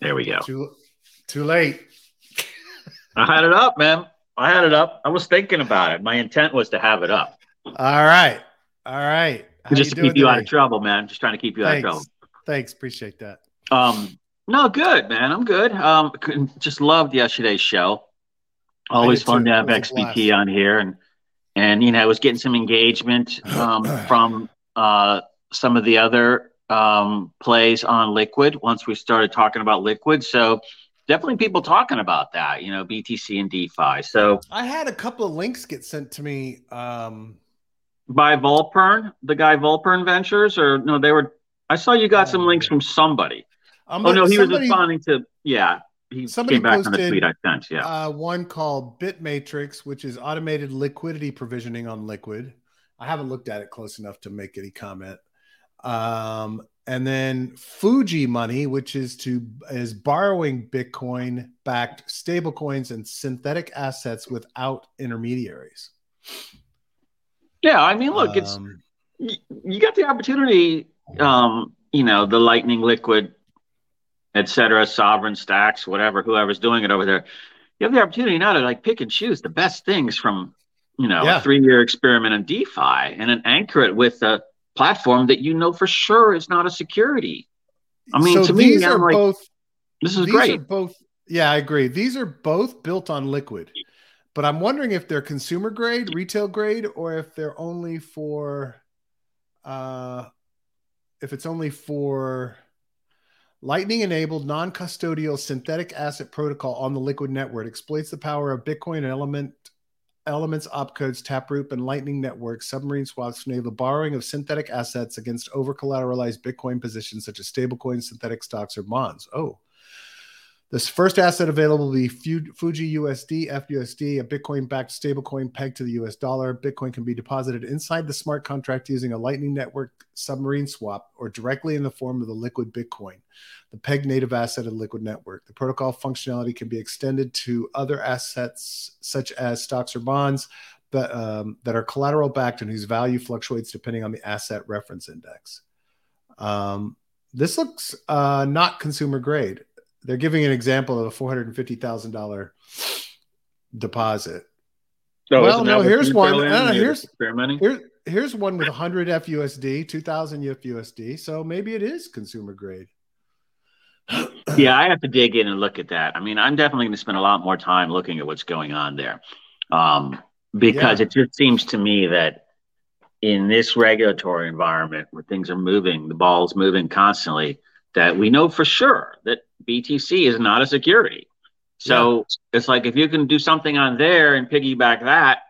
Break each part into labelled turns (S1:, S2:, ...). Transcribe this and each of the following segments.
S1: There we go.
S2: Too, too late.
S1: I had it up, man. I had it up. I was thinking about it. My intent was to have it up.
S2: All right. All right.
S1: How just to keep you today? out of trouble, man. Just trying to keep you
S2: Thanks.
S1: out of trouble.
S2: Thanks. Appreciate that.
S1: Um, no, good, man. I'm good. Um, just loved yesterday's show. Always fun too. to have XBT on here, and and you know, I was getting some engagement um, from uh, some of the other um, plays on Liquid once we started talking about Liquid. So definitely people talking about that, you know, BTC and DeFi. So
S2: I had a couple of links get sent to me. Um,
S1: by Vulpem, the guy Vulpem Ventures, or no, they were. I saw you got some links from somebody. Um, oh no, he somebody, was responding to yeah. He somebody came back posted, on the tweet I sent. Yeah,
S2: uh, one called BitMatrix, which is automated liquidity provisioning on Liquid. I haven't looked at it close enough to make any comment. Um, and then Fuji Money, which is to is borrowing Bitcoin backed stablecoins and synthetic assets without intermediaries.
S1: Yeah, I mean, look, it's um, you, you got the opportunity. Um, you know, the Lightning Liquid, et cetera, sovereign stacks, whatever, whoever's doing it over there. You have the opportunity now to like pick and choose the best things from, you know, yeah. a three-year experiment in DeFi, and then anchor it with a platform that you know for sure is not a security. I mean, so to
S2: these
S1: me,
S2: are
S1: like,
S2: both.
S1: This is great.
S2: both. Yeah, I agree. These are both built on Liquid, but I'm wondering if they're consumer grade, retail grade, or if they're only for, uh, if it's only for Lightning enabled non custodial synthetic asset protocol on the Liquid network exploits the power of Bitcoin element Elements, opcodes, Taproot, and Lightning Network submarine swaps enable borrowing of synthetic assets against over collateralized Bitcoin positions such as stablecoins, synthetic stocks, or bonds. Oh, this first asset available will be Fuji USD, FUSD, a Bitcoin backed stablecoin pegged to the US dollar. Bitcoin can be deposited inside the smart contract using a Lightning Network submarine swap or directly in the form of the liquid Bitcoin, the peg native asset of the Liquid Network. The protocol functionality can be extended to other assets such as stocks or bonds that, um, that are collateral backed and whose value fluctuates depending on the asset reference index. Um, this looks uh, not consumer grade they're giving an example of a four hundred and fifty thousand dollar deposit.
S1: Oh,
S2: well, no, here's one. Uh, here's here's here's one with 100 FUSD, 2000 FUSD. So maybe it is consumer grade.
S1: yeah, I have to dig in and look at that. I mean, I'm definitely going to spend a lot more time looking at what's going on there, um, because yeah. it just seems to me that in this regulatory environment where things are moving, the ball's moving constantly, that we know for sure that BTC is not a security. So yeah. it's like if you can do something on there and piggyback that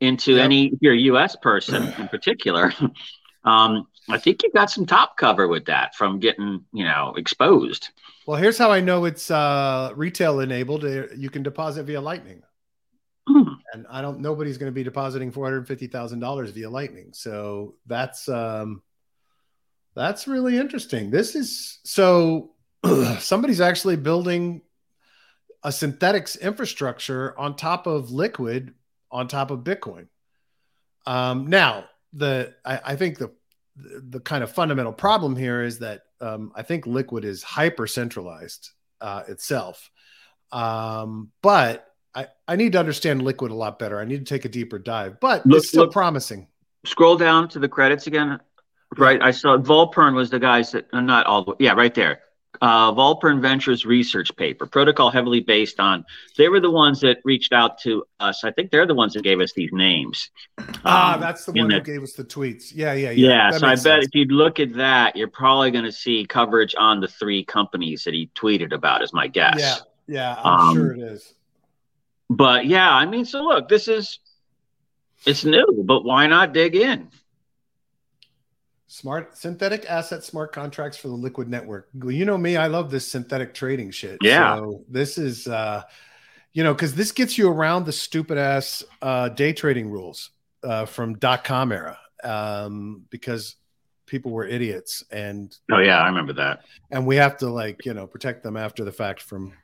S1: into yep. any your US person in particular, um, I think you've got some top cover with that from getting, you know, exposed.
S2: Well, here's how I know it's uh, retail enabled. Uh, you can deposit via Lightning.
S1: Hmm.
S2: And I don't nobody's going to be depositing four hundred fifty thousand dollars via Lightning. So that's um that's really interesting. This is so somebody's actually building a synthetics infrastructure on top of liquid on top of bitcoin. Um, now the I, I, think the the kind of fundamental problem here is that um, i think liquid is hyper centralized uh, itself. Um, but I, I need to understand liquid a lot better. I need to take a deeper dive but look, it's still look, promising.
S1: Scroll down to the credits again right i saw Vulpem was the guys that uh, not all the yeah right there uh, Vulpem Ventures research paper, protocol heavily based on. They were the ones that reached out to us. I think they're the ones that gave us these names.
S2: Ah, um, that's the one who gave us the tweets. Yeah, yeah,
S1: yeah. Yeah, so I bet if you look at that, you're probably going to see coverage on the three companies that he tweeted about, is my guess.
S2: Yeah, yeah, I'm um, sure it is.
S1: But yeah, I mean, so look, this is it's new, but why not dig in?
S2: Smart synthetic asset smart contracts for the liquid network. You know me, I love this synthetic trading shit.
S1: Yeah.
S2: So this is uh you know, because this gets you around the stupid ass uh day trading rules uh from dot com era. Um, because people were idiots and
S1: oh yeah, I remember that.
S2: And we have to like, you know, protect them after the fact from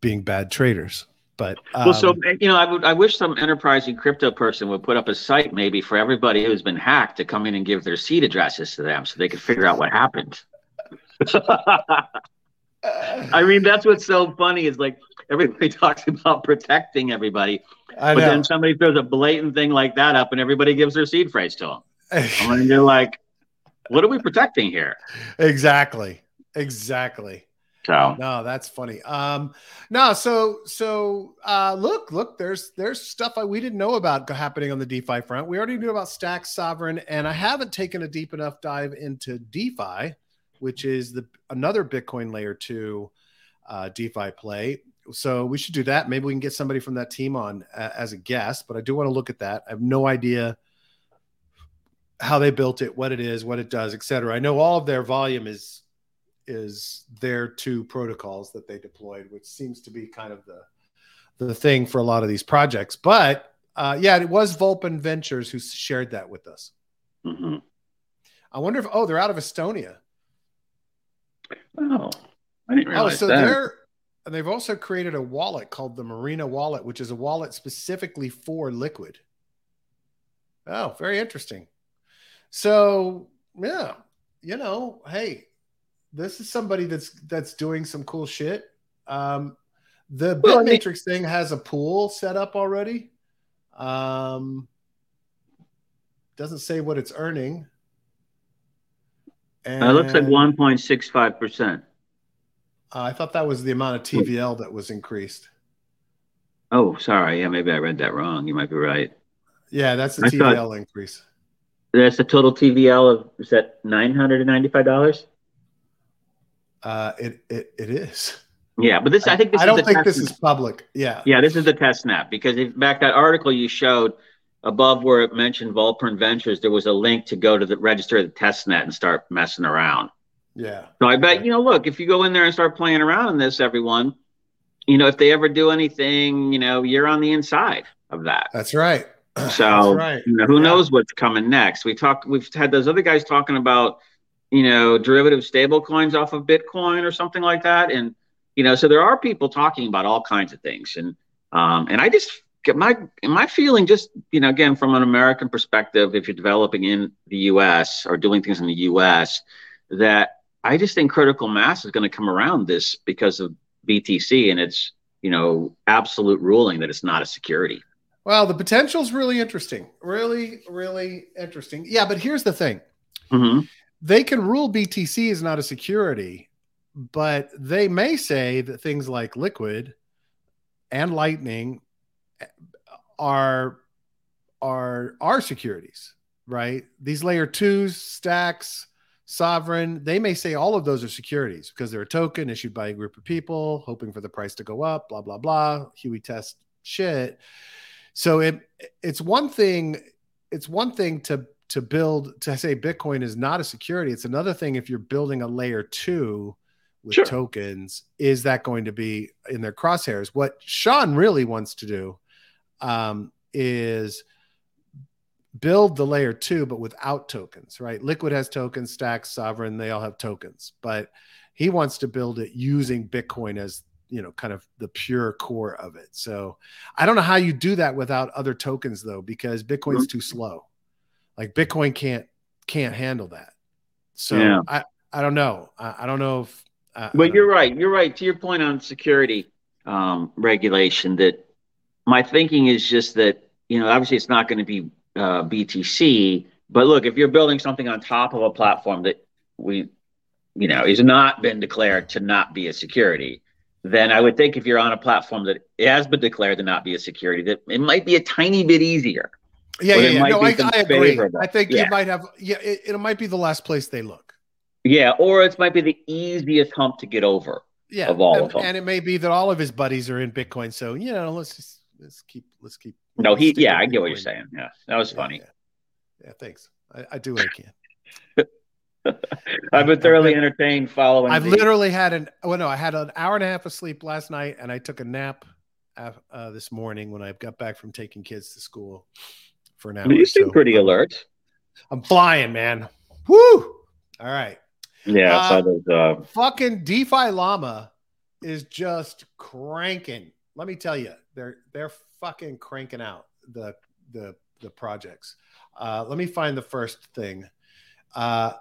S2: being bad traders. But
S1: um, well, so um, you know, I would I wish some enterprising crypto person would put up a site maybe for everybody who's been hacked to come in and give their seed addresses to them so they could figure out what happened. I mean, that's what's so funny is like everybody talks about protecting everybody, but then somebody throws a blatant thing like that up, and everybody gives their seed phrase to them. and you're like, what are we protecting here?
S2: Exactly. Exactly.
S1: So
S2: no, that's funny. Um, no, so so uh, look, look, there's there's stuff I, we didn't know about happening on the DeFi front. We already knew about Stack Sovereign, and I haven't taken a deep enough dive into DeFi, which is the another Bitcoin layer two uh, DeFi play. So we should do that. Maybe we can get somebody from that team on uh, as a guest. But I do want to look at that. I have no idea how they built it, what it is, what it does, etc. I know all of their volume is is their two protocols that they deployed, which seems to be kind of the the thing for a lot of these projects. But uh, yeah, it was Vulpem Ventures who shared that with us. Mm-hmm. I wonder if oh they're out of Estonia.
S1: Oh, I didn't realize
S2: oh, so
S1: that.
S2: they're and they've also created a wallet called the Marina Wallet, which is a wallet specifically for Liquid. Oh, very interesting. So yeah, you know, hey, this is somebody that's that's doing some cool shit. Um, the well, Bitmatrix thing has a pool set up already. Um, doesn't say what it's earning.
S1: And, it looks like 1.65%. Uh,
S2: I thought that was the amount of TVL that was increased.
S1: Oh, sorry. Yeah, maybe I read that wrong. You might be right.
S2: Yeah, that's the I TVL increase.
S1: That's the total TVL of is that nine hundred and ninety five dollars?
S2: Uh, it it it is.
S1: Yeah, but this I think this
S2: I don't think this is public. Yeah.
S1: Yeah, this is the test snap because if, back that article you showed above where it mentioned Vulpem Ventures, there was a link to go to the register the test net and start messing around.
S2: Yeah.
S1: So I bet you know, look, if you go in there and start playing around in this, everyone, you know, if they ever do anything, you know, you're on the inside of that.
S2: That's right.
S1: So right. you know, who yeah. knows what's coming next? We talk. We've had those other guys talking about you know, derivative stable coins off of Bitcoin or something like that. And, you know, so there are people talking about all kinds of things. And, um, and I just get my, my feeling just, you know, again, from an American perspective, if you're developing in the US or doing things in the US, that I just think critical mass is going to come around this because of BTC and its, you know, absolute ruling that it's not a security.
S2: Well, the potential is really interesting. Really, really interesting. Yeah, but here's the thing.
S1: Mm-hmm
S2: they can rule BTC is not a security, but they may say that things like Liquid and Lightning are are are securities, right? These layer twos, stacks, Sovryn, they may say all of those are securities because they're a token issued by a group of people hoping for the price to go up, blah blah blah, Howey test shit. So it it's one thing it's one thing to to build to say Bitcoin is not a security. It's another thing if you're building a layer two with sure. tokens, is that going to be in their crosshairs? What Sean really wants to do um, is build the layer two, but without tokens, right? Liquid has tokens, Stacks, Sovryn, they all have tokens, but he wants to build it using Bitcoin as you know kind of the pure core of it so i don't know how you do that without other tokens though because bitcoin's mm-hmm. too slow like Bitcoin can't can't handle that. So yeah. I I don't know. I, I don't know if.
S1: I, but you're know. right. You're right. To your point on security um, regulation, that my thinking is just that you know obviously it's not going to be uh, BTC, but look, if you're building something on top of a platform that we you know is not been declared to not be a security then I would think if you're on a platform that it has been declared to not be a security, that it might be a tiny bit easier
S2: yeah, yeah, yeah. No, I, I agree. I think yeah. you might have. Yeah, it, it might be the last place they look.
S1: Yeah, or it might be the easiest hump to get over.
S2: Yeah,
S1: of all
S2: and,
S1: of them.
S2: and it may be that all of his buddies are in Bitcoin. So you know, let's just let's keep let's keep.
S1: No, he. Yeah, I get what you're saying. Yeah, that was funny.
S2: Yeah, yeah thanks. I, I, do what I can.
S1: I've been thoroughly been, entertained following.
S2: I've the... literally had an. Well, no, I had an hour and a half of sleep last night, and I took a nap uh, this morning when I got back from taking kids to school for now.
S1: You seem so. pretty alert.
S2: I'm flying, man. Woo! All right.
S1: Yeah, uh, those, uh...
S2: fucking DeFi Llama is just cranking. Let me tell you, they're they're fucking cranking out the the the projects. Uh, let me find the first thing. Uh,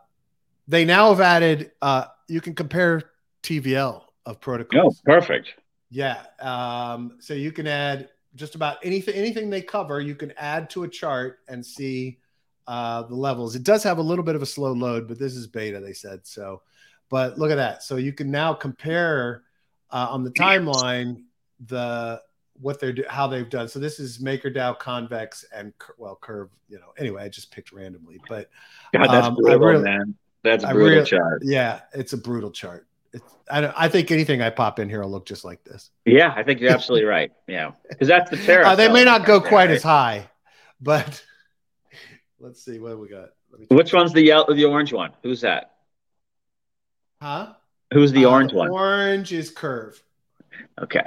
S2: they now have added. Uh, you can compare TVL of protocols.
S1: Oh, perfect.
S2: Yeah. Um, so you can add just about anything anything they cover, you can add to a chart and see uh, the levels. It does have a little bit of a slow load, but this is beta, they said. So, but look at that. So you can now compare uh, on the timeline the what they're do, how they've done. So this is MakerDAO, Convex, and well, Curve. You know, anyway, I just picked randomly, but
S1: God, that's um, brutal, really, man. That's a brutal really, chart.
S2: Yeah, it's a brutal chart. It's, I, I think anything I pop in here will look just like this.
S1: Yeah, I think you're absolutely right. Yeah, because that's the tariff.
S2: Uh, they may not go quite as high, but let's see what we got.
S1: Which one's the yellow, the orange one? Who's that?
S2: Huh?
S1: Who's the uh, orange one?
S2: Orange is Curve.
S1: Okay.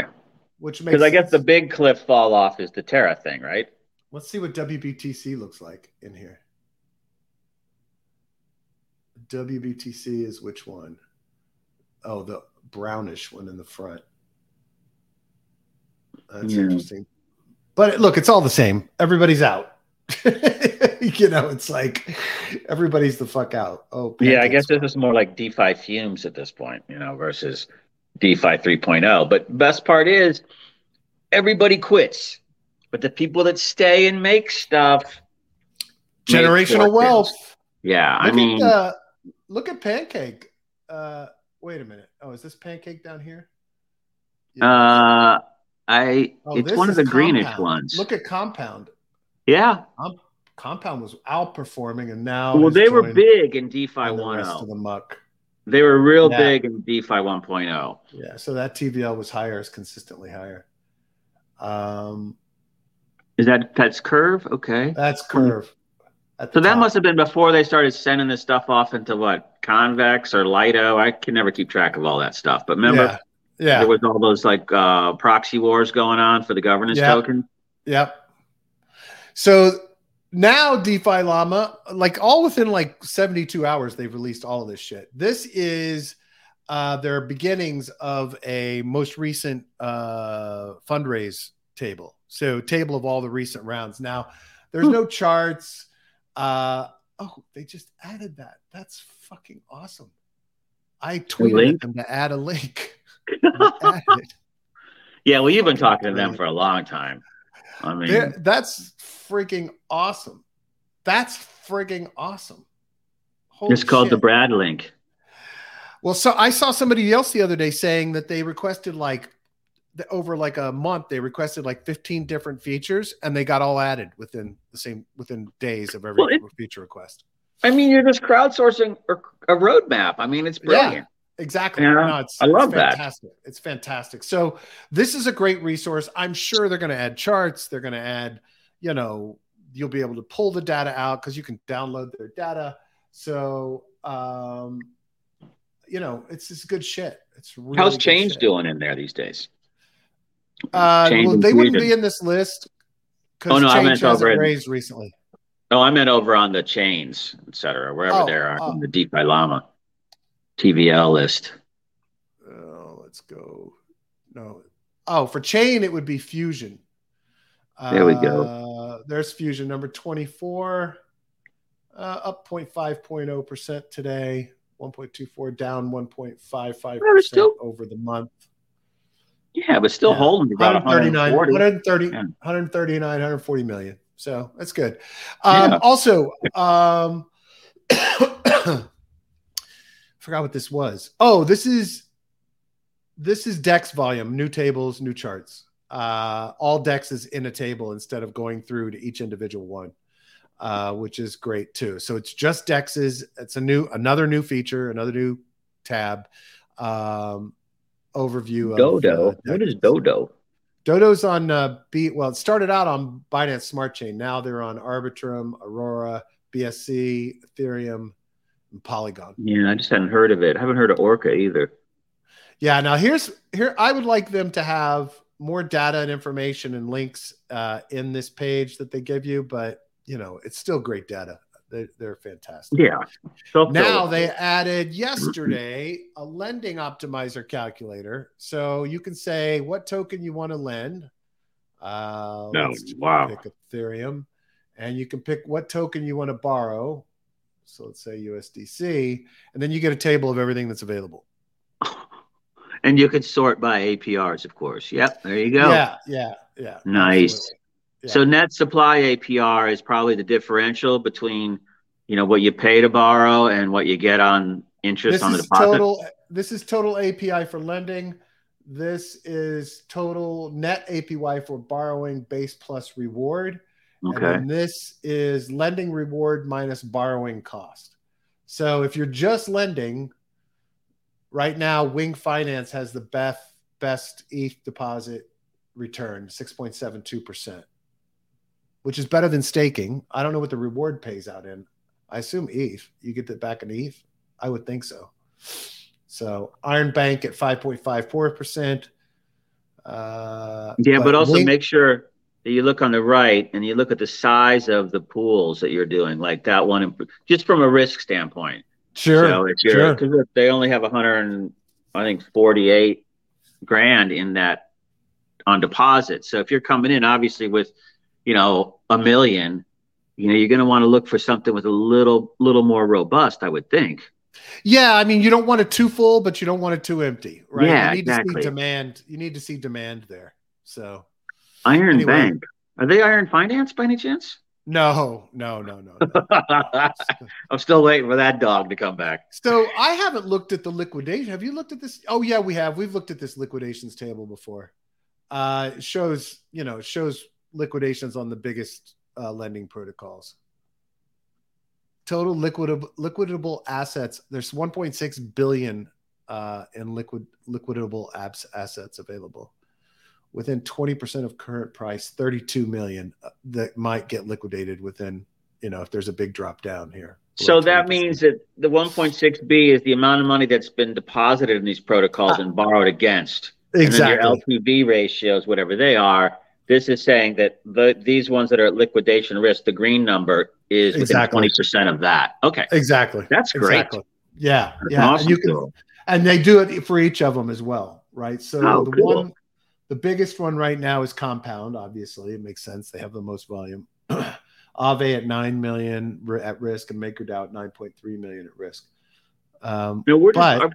S2: Which
S1: makes because I guess the big cliff fall off is the Terra thing, right?
S2: Let's see what WBTC looks like in here. WBTC is which one? Oh, the brownish one in the front. That's yeah. interesting. But look, it's all the same. Everybody's out. you know, it's like everybody's the fuck out. Oh,
S1: yeah. I guess this is more like DeFi fumes at this point, you know, versus DeFi 3.0. But best part is everybody quits, but the people that stay and make stuff,
S2: generational make wealth.
S1: Yeah, look I mean,
S2: at, uh, look at Pancake. Uh, wait a minute. Oh, is this Pancake down here?
S1: Yeah. Uh, I. Oh, it's one of the compound. greenish ones.
S2: Look at Compound.
S1: Yeah.
S2: Um, compound was outperforming, and now
S1: well, they were big in DeFi 1.0.
S2: The muck.
S1: They were real yeah. big in DeFi 1.0.
S2: Yeah, so that TVL was higher, is consistently higher. Um,
S1: is that that's curve? Okay,
S2: that's curve.
S1: So that must have been before they started sending this stuff off into what Convex or Lido. I can never keep track of all that stuff. But remember, yeah, yeah. there was all those like uh, proxy wars going on for the governance
S2: yep.
S1: token.
S2: Yep. So now DeFi Llama, like all within like 72 hours, they've released all of this shit. This is uh, their beginnings of a most recent uh, fundraise table. So table of all the recent rounds. Now there's no charts. Uh, oh, they just added that. That's fucking awesome. I tweeted them to add a link.
S1: yeah, well, you've been talking to them for a long time. I mean, They're,
S2: that's freaking awesome. That's freaking awesome.
S1: Holy it's called shit. the Brad link.
S2: Well, so I saw somebody else the other day saying that they requested like over like a month they requested like 15 different features and they got all added within the same within days of every well, it, feature request.
S1: I mean, you're just crowdsourcing a roadmap. I mean, it's brilliant. Yeah.
S2: Exactly. Yeah, no,
S1: it's, I love
S2: it's fantastic. that. It's fantastic. So this is a great resource. I'm sure they're going to add charts. They're going to add, you know, you'll be able to pull the data out because you can download their data. So, um, you know, it's just good shit. It's really
S1: how's change doing in there these days?
S2: Uh, well, they wouldn't be in this list
S1: because oh, no, I meant
S2: over raised recently.
S1: Oh, I meant over on the chains, etc., wherever oh, they are oh. in the DeFi Llama. TVL list.
S2: Oh, let's go. No. Oh, for chain, it would be Fusion.
S1: There we go. Uh,
S2: there's Fusion number 24, uh, up 0.5.0% today, 1.24 down 1.55% over the month.
S1: Yeah, but still yeah. holding about 139,
S2: 130, yeah. 139, 140 million. So that's good. Um, yeah. Also, um, forgot what this was. Oh, this is this is Dex volume, new tables, new charts. Uh, all Dex is in a table instead of going through to each individual one, uh, which is great too. So it's just Dexes. It's a new, another new feature, another new tab. Um, overview
S1: Dodo. Of, uh, what is Dodo?
S2: Dodo's on uh, B. Well, it started out on Binance Smart Chain. Now they're on Arbitrum, Aurora, BSC, Ethereum, and Polygon.
S1: Yeah, I just hadn't heard of it. I haven't heard of Orca either.
S2: Yeah, now here's here. I would like them to have more data and information and links uh, in this page that they give you, but you know it's still great data. They're, they're fantastic.
S1: Yeah.
S2: So, now they added yesterday a lending optimizer calculator, so you can say what token you want to lend. Uh,
S1: no, wow.
S2: Pick Ethereum, and you can pick what token you want to borrow. So let's say USDC, and then you get a table of everything that's available.
S1: and you can sort by APRs, of course. Yep, there you go.
S2: Yeah, yeah, yeah.
S1: Nice. Yeah. So net supply APR is probably the differential between, you know, what you pay to borrow and what you get on interest
S2: this
S1: on the deposit.
S2: Total, this is total API for lending. This is total net APY for borrowing base plus reward.
S1: Okay.
S2: And this is lending reward minus borrowing cost. So if you're just lending, right now, Wing Finance has the best best ETH deposit return, 6.72%, which is better than staking. I don't know what the reward pays out in. I assume ETH. You get that back in ETH? I would think so. So Iron Bank at 5.54%. Uh,
S1: yeah, but, but also Wing- make sure that you look on the right and you look at the size of the pools that you're doing, like that one, just from a risk standpoint.
S2: Sure. So if you're,
S1: sure. they only have 100, I think 48 grand in that on deposit. So if you're coming in, obviously with, you know, a million, you know, you're going to want to look for something with a little, little more robust, I would think.
S2: Yeah, I mean, you don't want it too full, but you don't want it too empty, right?
S1: Yeah,
S2: you need
S1: exactly.
S2: to see demand. You need to see demand there. So
S1: Iron anyway. Bank. Are they Iron Finance by any chance?
S2: No, no, no, no. no.
S1: I'm still waiting for that dog to come back.
S2: So I haven't looked at the liquidation. Have you looked at this? Oh yeah, we have. We've looked at this liquidations table before. Uh, it shows you know it shows liquidations on the biggest uh, lending protocols. Total liquidable liquidable assets. There's 1.6 billion uh, in liquid liquidable apps assets available within 20% of current price 32 million uh, that might get liquidated within you know if there's a big drop down here
S1: so that means that the 1.6b is the amount of money that's been deposited in these protocols uh, and borrowed against
S2: exactly
S1: and your ltv ratios whatever they are this is saying that the these ones that are at liquidation risk the green number is exactly. within 20% of that okay
S2: exactly
S1: that's great
S2: exactly. yeah that's yeah awesome. and you can and they do it for each of them as well right so oh, the cool. one the biggest one right now is Compound. Obviously, it makes sense. They have the most volume. Aave at nine million at risk, and MakerDAO at nine point three million at risk. Um,
S1: now, but, just, are,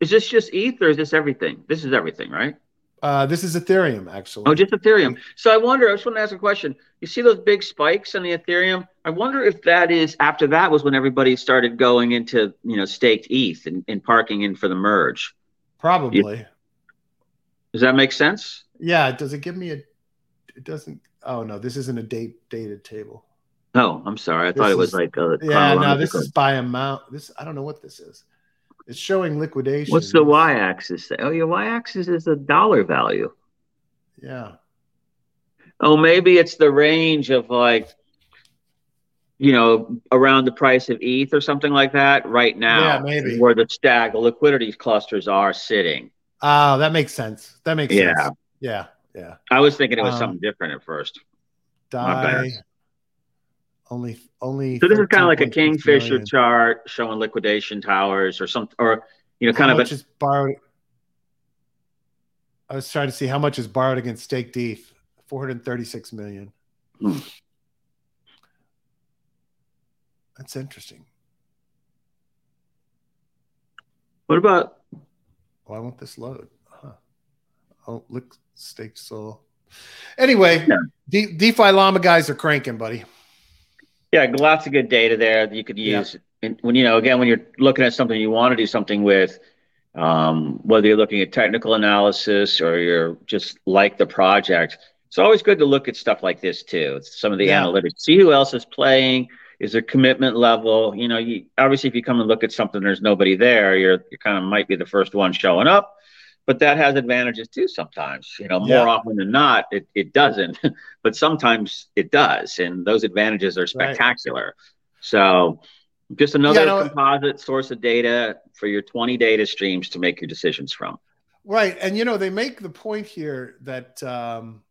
S1: is this just ETH or is this everything? This is everything, right?
S2: Uh, this is Ethereum, actually.
S1: Oh, just Ethereum. So I wonder. I just want to ask a question. You see those big spikes in the Ethereum? I wonder if that is after that was when everybody started going into you know staked ETH and, and parking in for the merge.
S2: Probably.
S1: You, does that make sense?
S2: Yeah. Does it give me a? It doesn't. Oh no, this isn't a date dated table.
S1: Oh, I'm sorry. I this thought it was
S2: is,
S1: like a.
S2: Yeah, no, this is by amount. This I don't know what this is. It's showing liquidation.
S1: What's the y-axis? Oh, your y-axis is the dollar value.
S2: Yeah.
S1: Oh, maybe it's the range of like, you know, around the price of ETH or something like that right now.
S2: Yeah, maybe.
S1: Where the stag, the liquidity clusters are sitting.
S2: Oh, that makes sense. That makes
S1: yeah.
S2: sense. Yeah. Yeah.
S1: I was thinking it was um, something different at first.
S2: Die. Only, only.
S1: So this is kind of like a kingfisher million. chart showing liquidation towers or something, or you know, kind
S2: how
S1: of
S2: much a, is borrowed. I was trying to see how much is borrowed against stake ETH. Four hundred thirty-six million. Hmm. That's interesting.
S1: What about
S2: why won't this load? Huh. Oh, look, Stake soul. Anyway, yeah. De- DeFi llama guys are cranking, buddy.
S1: Yeah, lots of good data there that you could use. Yeah. And when you know, again, when you're looking at something you want to do something with, um, whether you're looking at technical analysis or you're just like the project, it's always good to look at stuff like this too. Some of the yeah. analytics, see who else is playing, is there commitment level? You know, you obviously if you come and look at something, there's nobody there. You're you kind of might be the first one showing up, but that has advantages too. Sometimes, you know, more yeah. often than not, it it doesn't, but sometimes it does, and those advantages are spectacular. Right. So, just another yeah, no, composite source of data for your 20 data streams to make your decisions from.
S2: Right, and you know they make the point here that. Um,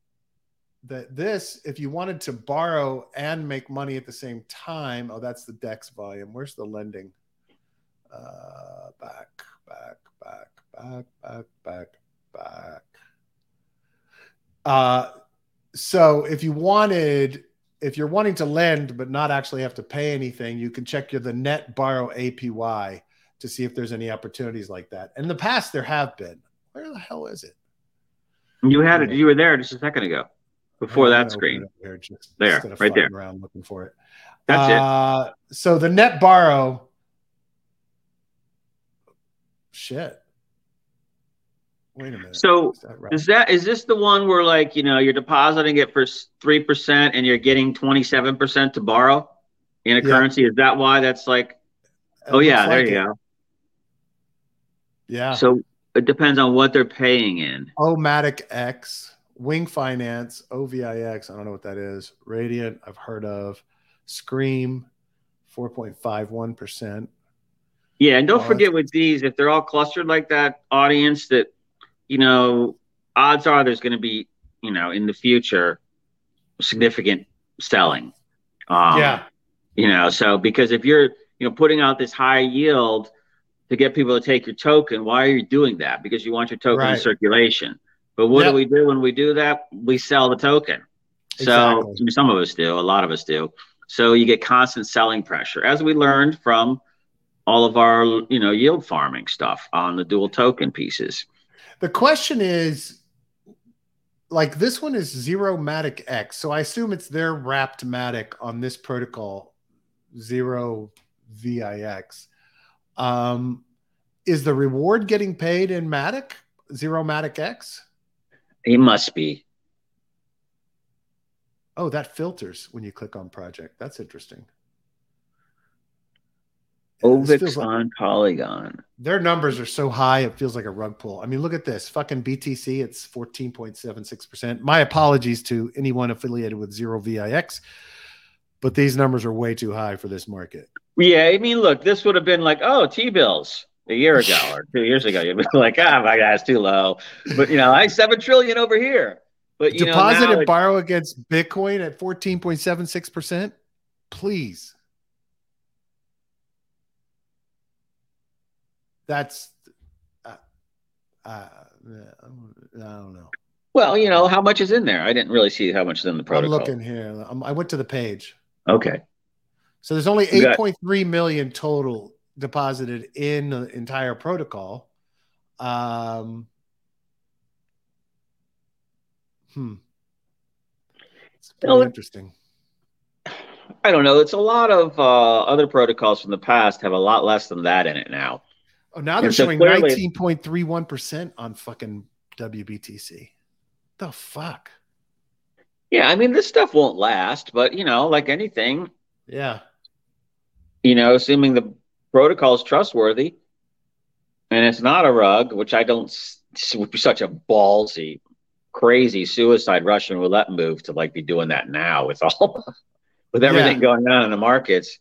S2: that this, if you wanted to borrow and make money at the same time, oh, that's the DEX volume. Where's the lending? Uh, back, back, back, back, back, back, back. Uh, so if you wanted, if you're wanting to lend but not actually have to pay anything, you can check your the net borrow APY to see if there's any opportunities like that. In the past, there have been. Where the hell is it?
S1: You had it. You were there just a second ago, before that screen.
S2: There, just,
S1: there right there.
S2: Around looking for it.
S1: That's uh,
S2: it. So the net borrow. Shit. Wait a minute.
S1: So is that, right? is that is this the one where like you know you're depositing it for three percent and you're getting twenty seven percent to borrow in a yeah. currency? Is that why that's like? It oh yeah, there like you it. go.
S2: Yeah.
S1: So it depends on what they're paying in.
S2: Omatic X, Wing Finance, OVIX. I don't know what that is. Radiant, I've heard of. Scream, four point five one percent.
S1: Yeah, and don't oh, forget with these, if they're all clustered like that, audience that you know, odds are there's going to be, you know, in the future, significant selling.
S2: Um, yeah.
S1: You know, so because if you're, you know, putting out this high yield to get people to take your token, why are you doing that? Because you want your token right. in circulation. But what yep. do we do when we do that? We sell the token. Exactly. So some of us do, a lot of us do. So you get constant selling pressure, as we learned from all of our, you know, yield farming stuff on the dual token pieces.
S2: The question is like this one is zero matic X. So I assume it's their wrapped matic on this protocol, zero VIX. Um, is the reward getting paid in matic, zero matic X?
S1: It must be.
S2: Oh, that filters when you click on project. That's interesting.
S1: Ovix like, on Polygon.
S2: Their numbers are so high, it feels like a rug pull. I mean, look at this fucking BTC, it's 14.76%. My apologies to anyone affiliated with Zero VIX, but these numbers are way too high for this market.
S1: Yeah, I mean, look, this would have been like, oh, T bills a year ago or two years ago. You'd be like, ah, oh, my guy's too low. But, you know, I seven trillion over here. But, you
S2: deposit
S1: know,
S2: and borrow against Bitcoin at 14.76%. Please. That's uh, uh, I don't know.
S1: Well, you know, how much is in there? I didn't really see how much is in the protocol.
S2: I'm looking here. I'm, i went to the page.
S1: Okay.
S2: So there's only 8.3 million total deposited in the entire protocol. Um, hmm. It's pretty interesting.
S1: I don't know. It's a lot of uh, other protocols from the past have a lot less than that in it now.
S2: Oh, now they're so showing nineteen point three one percent on fucking WBTC. The fuck.
S1: Yeah, I mean this stuff won't last, but you know, like anything.
S2: Yeah.
S1: You know, assuming the protocol is trustworthy, and it's not a rug, which I don't would be such a ballsy, crazy suicide Russian roulette move to like be doing that now with all with everything yeah. going on in the markets.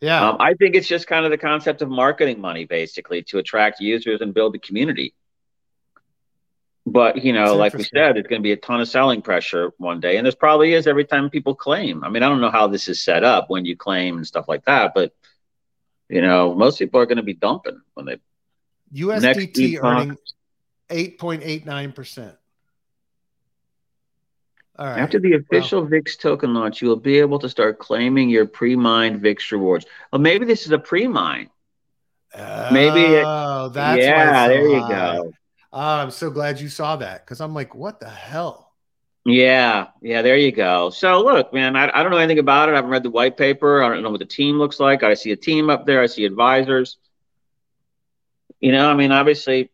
S2: Yeah.
S1: Um, I think it's just kind of the concept of marketing money, basically, to attract users and build the community. But, you know, like we said, it's going to be a ton of selling pressure one day. And there's probably is every time people claim. I mean, I don't know how this is set up when you claim and stuff like that, but, you know, most people are going to be dumping when they.
S2: USDT earning 8.89%.
S1: After the official well, VIX token launch, you will be able to start claiming your pre-mined VIX rewards. Well, maybe this is a pre-mine.
S2: Oh, maybe it, oh, that's
S1: yeah. there you go.
S2: Oh, I'm so glad you saw that because I'm like, what the hell?
S1: Yeah, yeah, there you go. So look, man, I, I don't know anything about it. I haven't read the white paper. I don't know what the team looks like. I see a team up there. I see advisors. You know, I mean, obviously,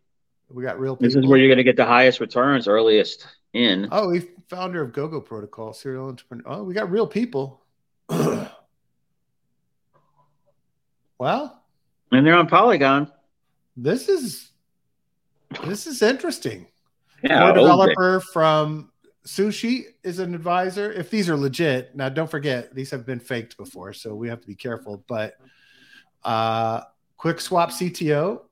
S2: we got real. People.
S1: This is where you're going to get the highest returns earliest in.
S2: Oh, we founder of GoGo Protocol, serial entrepreneur. Oh, we got real people. well,
S1: and they're on Polygon.
S2: This is this is interesting.
S1: Yeah,
S2: developer from Sushi is an advisor. If these are legit, now don't forget these have been faked before, so we have to be careful. But uh, Quick Swap CTO.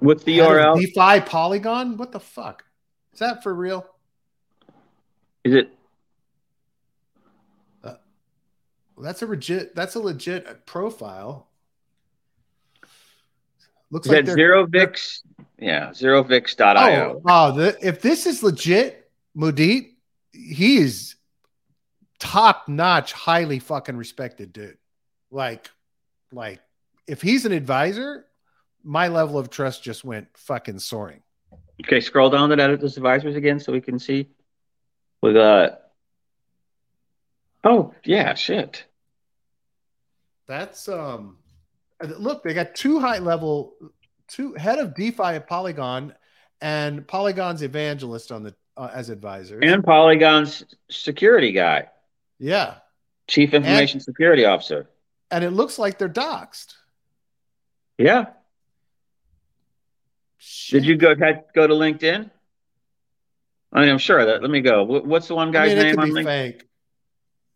S1: What's the URL?
S2: DeFi Polygon. What the fuck? Is that for real?
S1: Is it?
S2: Uh, well, that's a legit. That's a legit profile.
S1: Looks Is like that zero vix. Yeah, zerovix.io.
S2: Oh, oh the, if this is legit, Mudit, he is top notch, highly fucking respected dude. Like, like if he's an advisor, my level of trust just went fucking soaring.
S1: Okay, scroll down to edit those advisors again so we can see. With uh oh yeah, shit.
S2: That's um look, they got two high level two head of DeFi at Polygon and Polygon's evangelist on the uh, as advisors.
S1: And Polygon's security guy.
S2: Yeah.
S1: Chief information and, security officer.
S2: And it looks like they're doxxed.
S1: Yeah. Shit. Did you go go to LinkedIn? I mean, I'm sure that. Let me go. What's the one guy's I mean, name on LinkedIn? Fake.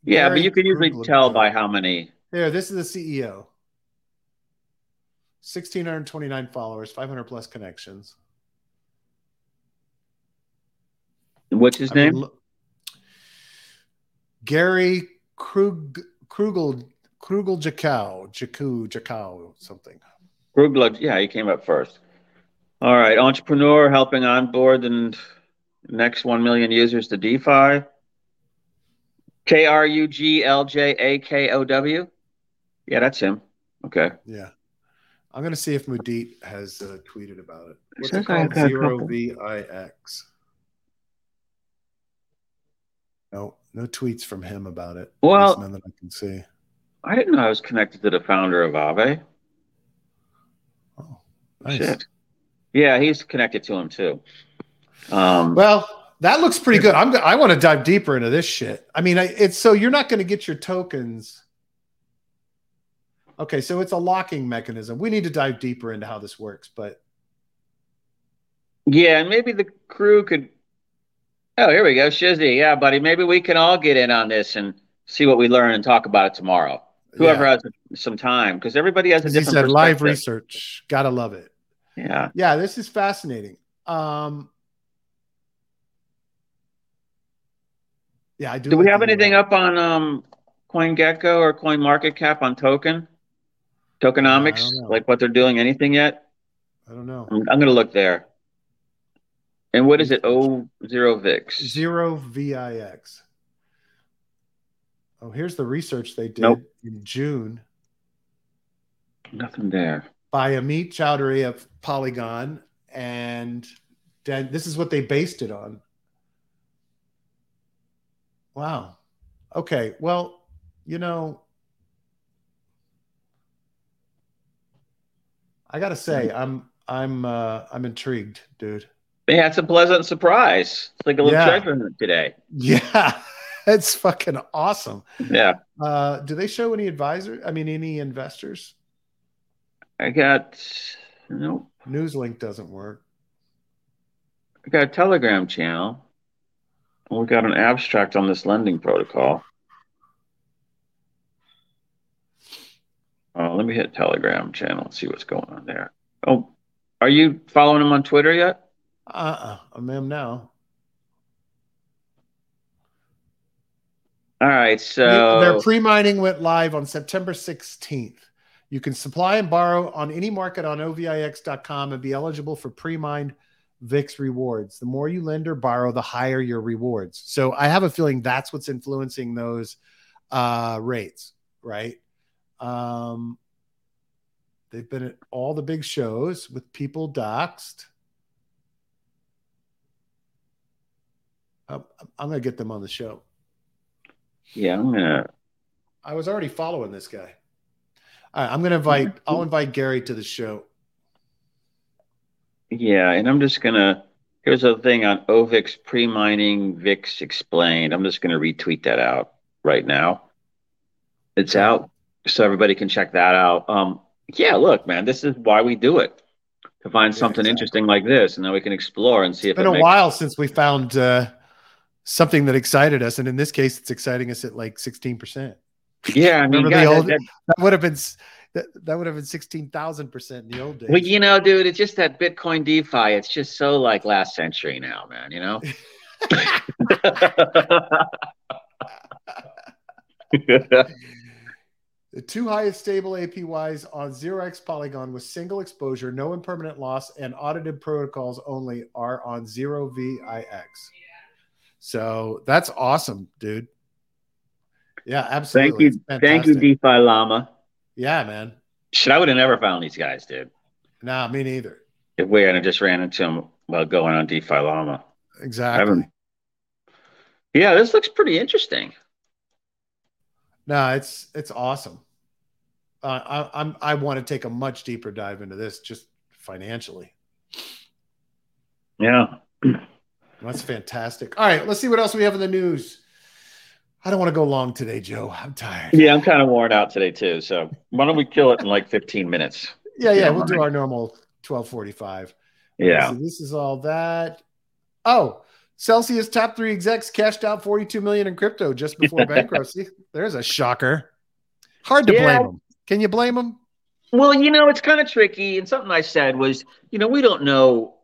S1: Yeah, but you can usually tell by how many.
S2: Here, this is the CEO. 1,629 followers, 500 plus connections.
S1: What's his I name? Mean,
S2: Gary Krug Krugel Krugel Jacow Jacow something.
S1: Krugel, yeah, he came up first. All right, entrepreneur helping onboard the next one million users to DeFi. K R U G L J A K O W. Yeah, that's him. Okay.
S2: Yeah. I'm gonna see if Mudit has uh, tweeted about it. What's it called? Zero V I X. No, no tweets from him about it.
S1: Well,
S2: none that I can see.
S1: I didn't know I was connected to the founder of Aave.
S2: Oh, nice.
S1: Shit. Yeah, he's connected to him too.
S2: Um, well, that looks pretty good. I'm. I want to dive deeper into this shit. I mean, it's so you're not going to get your tokens Okay, so it's a locking mechanism. We need to dive deeper into how this works, but
S1: yeah, and maybe the crew could. Oh, here we go, Shizzy. Yeah, buddy. Maybe we can all get in on this and see what we learn and talk about it tomorrow. Whoever yeah. has some time, because everybody has a different. He said
S2: live research. Gotta love it.
S1: Yeah.
S2: Yeah, this is fascinating. Um, yeah, I do.
S1: Do we have anything up on um, CoinGecko or Coin Market Cap on Token? Tokenomics, like what they're doing, anything yet?
S2: I don't know.
S1: I'm, I'm going to look there. And what is it? O zero VIX.
S2: Zero VIX. Oh, here's the research they did
S1: nope.
S2: in June.
S1: Nothing there.
S2: By Amit Choudhary of Polygon. And this is what they based it on. Wow. Okay. Well, you know, I gotta say, I'm I'm uh, I'm intrigued, dude.
S1: Yeah, it's a pleasant surprise. It's like a little yeah. treasure today.
S2: Yeah, it's fucking awesome.
S1: Yeah.
S2: Uh, do they show any advisors? I mean, any investors?
S1: I got no.
S2: Newslink doesn't work.
S1: I got a Telegram channel. We got an abstract on this lending protocol. Uh, let me hit Telegram channel and see what's going on there. Oh, are you following him on Twitter yet?
S2: Uh, uh I am now.
S1: All right, so
S2: their pre-mining went live on September 16th. You can supply and borrow on any market on ovix.com and be eligible for pre-mined VIX rewards. The more you lend or borrow, the higher your rewards. So I have a feeling that's what's influencing those uh, rates, right? Um, they've been at all the big shows with people doxxed. I'm, I'm going to get them on the show.
S1: Yeah, I'm going to.
S2: I was already following this guy. All right, I'm going to invite, I'll invite Gary to the show.
S1: Yeah, and I'm just going to. Here's a thing on OVIX pre mining VIX explained. I'm just going to retweet that out right now. It's out so everybody can check that out. Um, yeah, look, man, this is why we do it to find something exactly. interesting like this, and then we can explore and see
S2: it's
S1: if It's
S2: been it a makes- while since we found uh, something that excited us, and in this case, it's exciting us at like sixteen percent.
S1: Yeah, I mean,
S2: God, old, that, that, would have been that, that would have been sixteen thousand percent in the old days.
S1: Well, you know, dude, it's just that Bitcoin DeFi. It's just so like last century now, man. You know.
S2: The two highest stable APYs on 0x Polygon with single exposure, no impermanent loss, and audited protocols only are on 0VIX. So that's awesome, dude. Yeah, absolutely.
S1: Thank you. Thank you, DeFi Llama.
S2: Yeah, man.
S1: Shit, I would have never found these guys, dude.
S2: Nah, me neither.
S1: If we had just ran into them while going on DeFi Llama.
S2: Exactly.
S1: Yeah, this looks pretty interesting.
S2: No, it's it's awesome. Uh, I, I'm I want to take a much deeper dive into this just financially.
S1: Yeah,
S2: that's fantastic. All right, let's see what else we have in the news. I don't want to go long today, Joe. I'm tired.
S1: Yeah, I'm kind of worn out today too. So why don't we kill it in like 15 minutes?
S2: Yeah, yeah, we'll do our normal 12:45.
S1: Yeah, so
S2: this is all that. Oh, Celsius top three execs cashed out 42 million in crypto just before bankruptcy. There's a shocker. Hard to yeah. blame them. Can you blame them?
S1: Well, you know, it's kind of tricky. And something I said was, you know, we don't know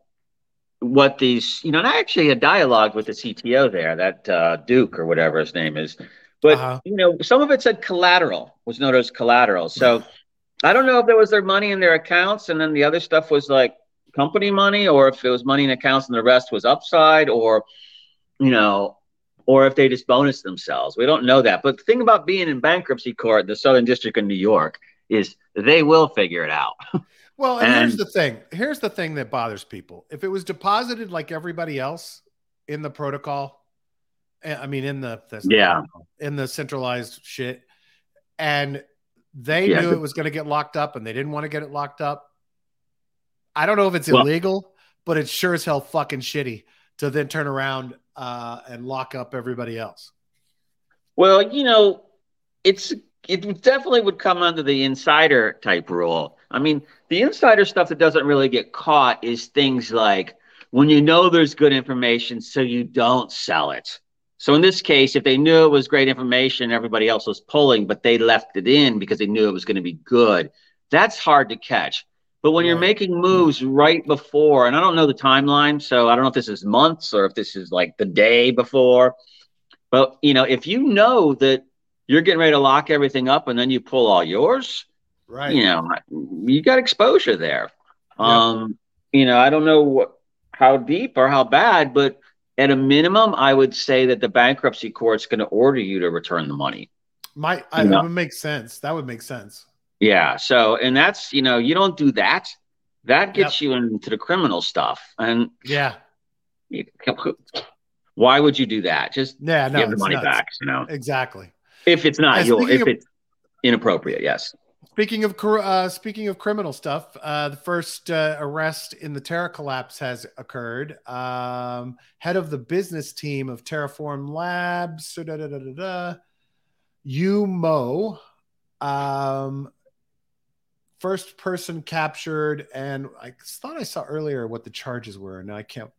S1: what these, you know, and I actually had dialogue with the CTO there, that uh, Duke or whatever his name is. But, uh-huh. you know, some of it said collateral, was known as collateral. So I don't know if there was their money in their accounts and then the other stuff was like company money or if it was money in accounts and the rest was upside or, you know, or if they just bonus themselves. We don't know that. But the thing about being in bankruptcy court, the Southern District of New York, is they will figure it out.
S2: Well, and, and here's the thing. Here's the thing that bothers people. If it was deposited like everybody else in the protocol, eh, I mean, in the, the
S1: yeah,
S2: in the centralized shit, and they yeah, knew it was going to get locked up, and they didn't want to get it locked up. I don't know if it's well, illegal, but it's sure as hell fucking shitty to then turn around uh, and lock up everybody else.
S1: Well, you know, it's it definitely would come under the insider type rule. I mean, the insider stuff that doesn't really get caught is things like when you know there's good information, so you don't sell it. So in this case, if they knew it was great information, everybody else was pulling, but they left it in because they knew it was going to be good, that's hard to catch. But when you're making moves right before, and I don't know the timeline, so I don't know if this is months or if this is like the day before, but you know, if you know that you're getting ready to lock everything up and then you pull all yours.
S2: Right.
S1: You know, you got exposure there. Um, you know, I don't know what, how deep or how bad, but at a minimum, I would say that the bankruptcy court's going to order you to return the money.
S2: My, I, that would make sense. That would make sense.
S1: Yeah. So, and that's, you know, you don't do that. That gets yep. you into the criminal stuff. And
S2: yeah.
S1: why would you do that? Just
S2: yeah, no,
S1: give the money nuts. back, you know?
S2: Exactly.
S1: If it's not your, if of, it's inappropriate, yes.
S2: Speaking of uh, speaking of criminal stuff, uh, the first uh, arrest in the Terra collapse has occurred. Um, head of the business team of Terraform Labs, da, da, da, da, da, Yu Mo, um, first person captured, and I thought I saw earlier what the charges were. Now I can't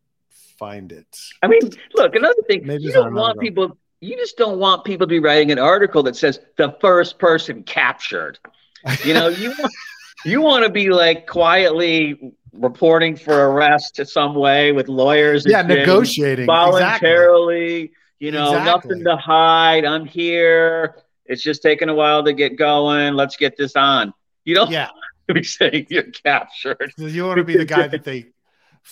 S2: find it.
S1: I mean, look, another thing, Maybe you don't want people you just don't want people to be writing an article that says the first person captured. You know, you want, you want to be like quietly reporting for arrest to some way with lawyers.
S2: Yeah, negotiating
S1: voluntarily. Exactly. You know, exactly. nothing to hide. I'm here. It's just taking a while to get going. Let's get this on. You don't
S2: yeah.
S1: be saying you're captured.
S2: You want to be the guy that they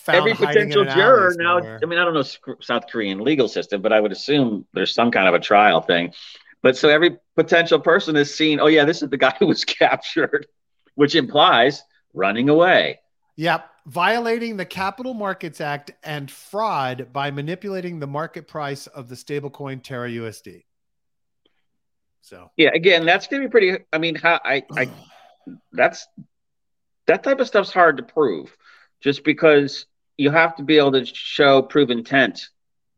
S1: every potential juror now. I mean, I don't know South Korean legal system, but I would assume there's some kind of a trial thing. But so every potential person is seen. Oh yeah, this is the guy who was captured, which implies running away.
S2: Yep, violating the Capital Markets Act and fraud by manipulating the market price of the stablecoin Terra USD. So
S1: yeah, again, that's gonna be pretty. I mean, how I, I that's that type of stuff's hard to prove just because you have to be able to show prove intent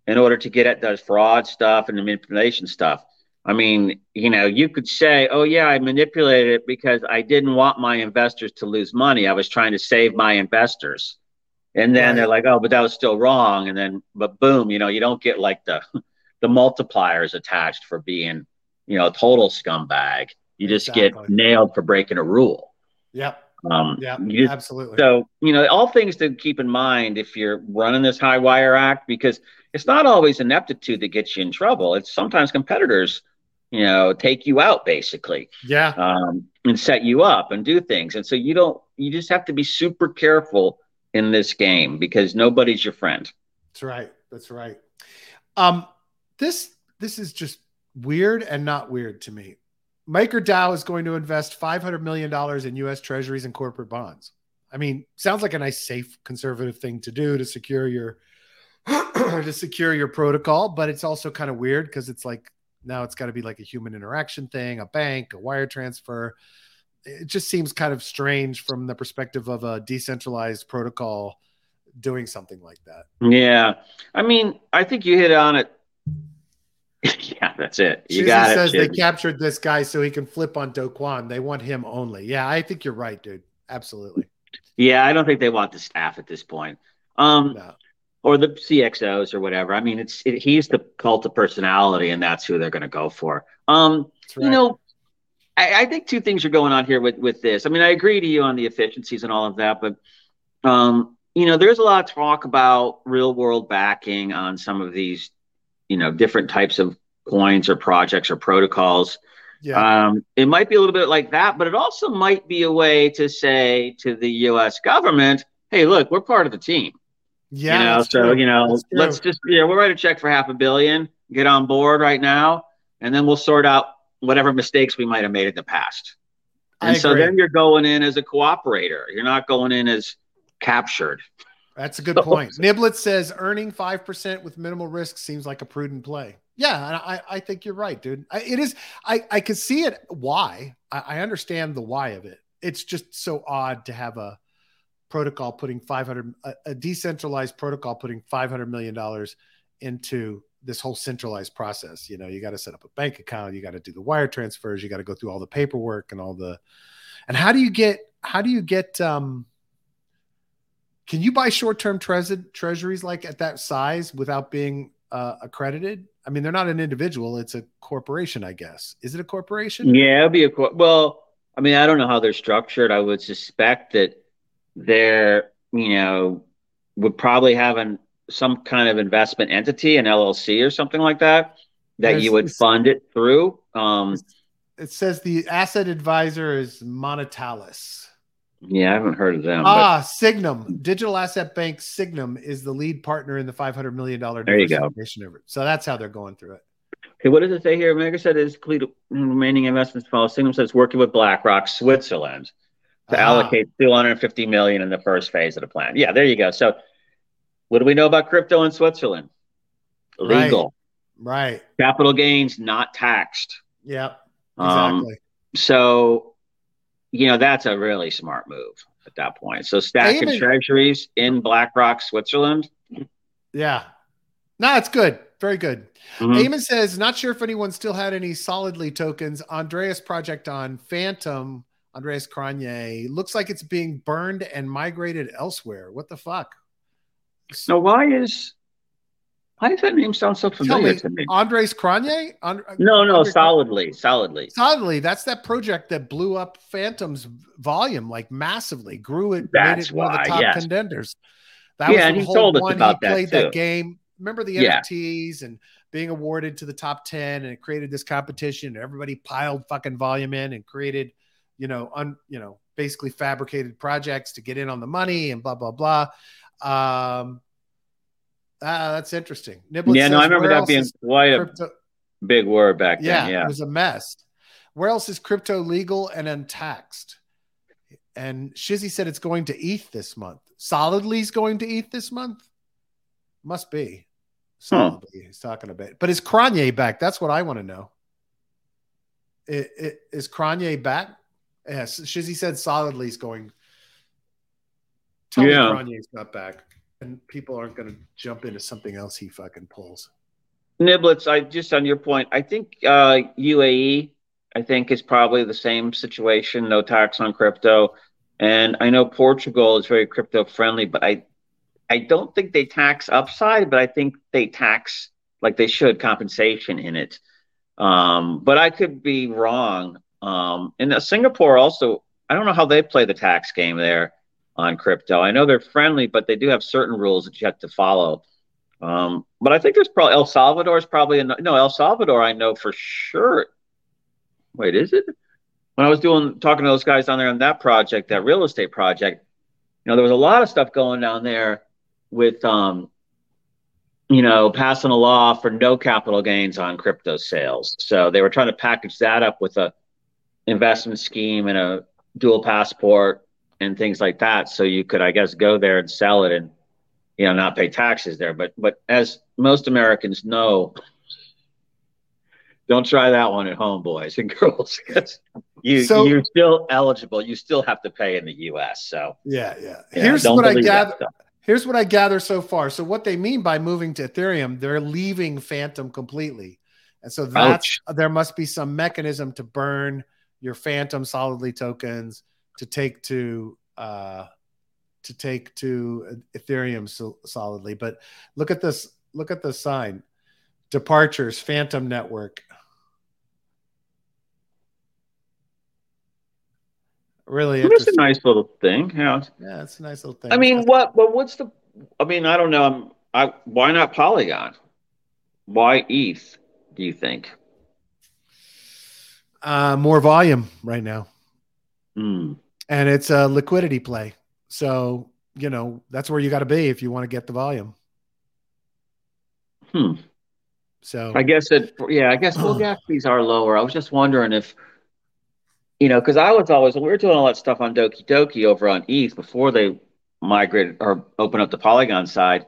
S1: in order to get at those fraud stuff and the manipulation stuff. I mean, you know, you could say, oh, yeah, I manipulated it because I didn't want my investors to lose money. I was trying to save my investors. And then right. they're like, oh, but that was still wrong. And then, but boom, you know, you don't get like the, the multipliers attached for being, you know, a total scumbag. You just exactly. get nailed for breaking a rule.
S2: Yep.
S1: Um,
S2: yeah, just, absolutely.
S1: So, you know, all things to keep in mind if you're running this high wire act, because it's not always ineptitude that gets you in trouble. It's sometimes competitors, you know, take you out basically.
S2: Yeah.
S1: Um, and set you up and do things. And so you don't, you just have to be super careful in this game because nobody's your friend.
S2: That's right. That's right. Um, this, this is just weird and not weird to me. MakerDAO is going to invest $500 million in U.S. treasuries and corporate bonds. I mean, sounds like a nice, safe, conservative thing to do to secure your to secure your protocol, but it's also kind of weird because it's like now it's got to be like a human interaction thing, a bank, a wire transfer. It just seems kind of strange from the perspective of a decentralized protocol doing something like that.
S1: Yeah. I mean, I think you hit on it. yeah, that's it. You got it.
S2: says they captured this guy so he can flip on Do Kwon. They want him only. Yeah, I think you're right, dude. Absolutely.
S1: Yeah, I don't think they want the staff at this point. Um, no or the CXOs or whatever. I mean, it's it, he's the cult of personality, and that's who they're going to go for. Um, right. You know, I, I, think two things are going on here with with this. I mean, I agree to you on the efficiencies and all of that, but um, you know, there's a lot of talk about real world backing on some of these, you know, different types of coins or projects or protocols. Yeah. Um, it might be a little bit like that, but it also might be a way to say to the U.S. government, "Hey, look, we're part of the team." Yeah. You know, so, true. you know, let's just, yeah, we'll write a check for half a billion, get on board right now, and then we'll sort out whatever mistakes we might have made in the past. And so then you're going in as a cooperator. You're not going in as captured.
S2: That's a good so, point. Niblet says earning 5% with minimal risk seems like a prudent play. Yeah, I, I think you're right, dude. I, it is. I, I can see it. Why? I, I understand the why of it. It's just so odd to have a protocol putting 500 a, a decentralized protocol putting 500 million dollars into this whole centralized process. You know you got to set up a bank account you got to do the wire transfers you got to go through all the paperwork and all the and how do you get how do you get um can you buy short-term tre- treasuries like at that size without being uh, accredited? I mean they're not an individual it's a corporation i guess. Is it a corporation?
S1: Yeah it'd be a cor- well i mean i don't know how they're structured. I would suspect that there, you know, would probably have an some kind of investment entity, an LLC or something like that, that There's, you would fund it through. Um,
S2: it says the asset advisor is Monetalis.
S1: Yeah, I haven't heard of them.
S2: Ah, but... Sygnum, Digital Asset Bank Sygnum is the lead partner in the $500 million
S1: there you go.
S2: Effort. So that's how they're going through it.
S1: Okay, what does it say here? Mega said is complete remaining investments follow. Sygnum says working with BlackRock, Switzerland to uh-huh. allocate 250 million in the first phase of the plan. Yeah, there you go. So, what do we know about crypto in Switzerland? Legal.
S2: Right. right.
S1: Capital gains not taxed.
S2: Yep. Um, exactly. Um,
S1: so, you know, that's a really smart move at that point. So, stacking Amen. treasuries in BlackRock, Switzerland.
S2: Yeah. No, it's good. Very good. mm says, not sure if anyone still had any solidly tokens. Andreas project on Fantom Andre Cronje looks like it's being burned and migrated elsewhere. What the fuck?
S1: So why is why does that name sound so familiar me, to me?
S2: Andre Cronje? And,
S1: no, no, Andres solidly, solidly,
S2: solidly. That's that project that blew up Fantom's volume like massively, grew it,
S1: That's
S2: made it one of the top
S1: yes.
S2: contenders. That
S1: yeah, was the and he told us about
S2: he played
S1: that,
S2: that game. Remember the yeah. NFTs and being awarded to the top 10 and it created this competition. Everybody piled fucking volume in and created you know, un, you know, basically fabricated projects to get in on the money and blah blah blah. Um, ah, that's interesting.
S1: Niblet yeah, says, no, I remember that being quite crypto- a big word back
S2: yeah,
S1: then. Yeah,
S2: it was a mess. Where else is crypto legal and untaxed? And Shizzy said it's going to ETH this month. Solidly's going to ETH this month. Must be. Solidly, huh. he's talking about. But is Cronje back? That's what I want to know. It, it, is Cronje back? Yes, Shizzy said solidly he's going. Tell yeah. me Cronje's not back, and people aren't going to jump into something else he fucking pulls.
S1: Niblets, I just on your point, I think uh, UAE, I think is probably the same situation. No tax on crypto, and I know Portugal is very crypto friendly, but I, I don't think they tax upside, but I think they tax like they should compensation in it. Um, but I could be wrong. Um, and Singapore also, I don't know how they play the tax game there on crypto. I know they're friendly, but they do have certain rules that you have to follow. Um, but I think there's probably El Salvador is probably a, no El Salvador. I know for sure. Wait, is it? When I was doing talking to those guys down there on that project, that real estate project, you know, there was a lot of stuff going down there with um, you know, passing a law for no capital gains on crypto sales. So they were trying to package that up with a investment scheme and a dual passport and things like that. So you could, I guess, go there and sell it and you know not pay taxes there. But but as most Americans know, don't try that one at home, boys and girls, you so, you're still eligible. You still have to pay in the U.S. So
S2: yeah, yeah. Here's what I gather. Here's what I gather so far. So what they mean by moving to Ethereum, they're leaving Fantom completely, and so that's Ouch. there must be some mechanism to burn your Fantom solidly tokens to take to uh, to take to Ethereum so, solidly. But look at this. Look at the sign. Departures, Fantom Network. Really,
S1: it's a nice little thing.
S2: Yeah, yeah, it's a nice little thing.
S1: I mean, what? But what's the? I mean, I don't know. I'm, I why not Polygon? Why ETH? Do you think?
S2: Uh, more volume right now,
S1: mm.
S2: and it's a liquidity play. So you know that's where you got to be if you want to get the volume.
S1: Hmm.
S2: So
S1: I guess it. Yeah, I guess well, gas fees are lower. I was just wondering if you know, because I was always we were doing all that stuff on Doki Doki over on ETH before they migrated or opened up the Polygon side.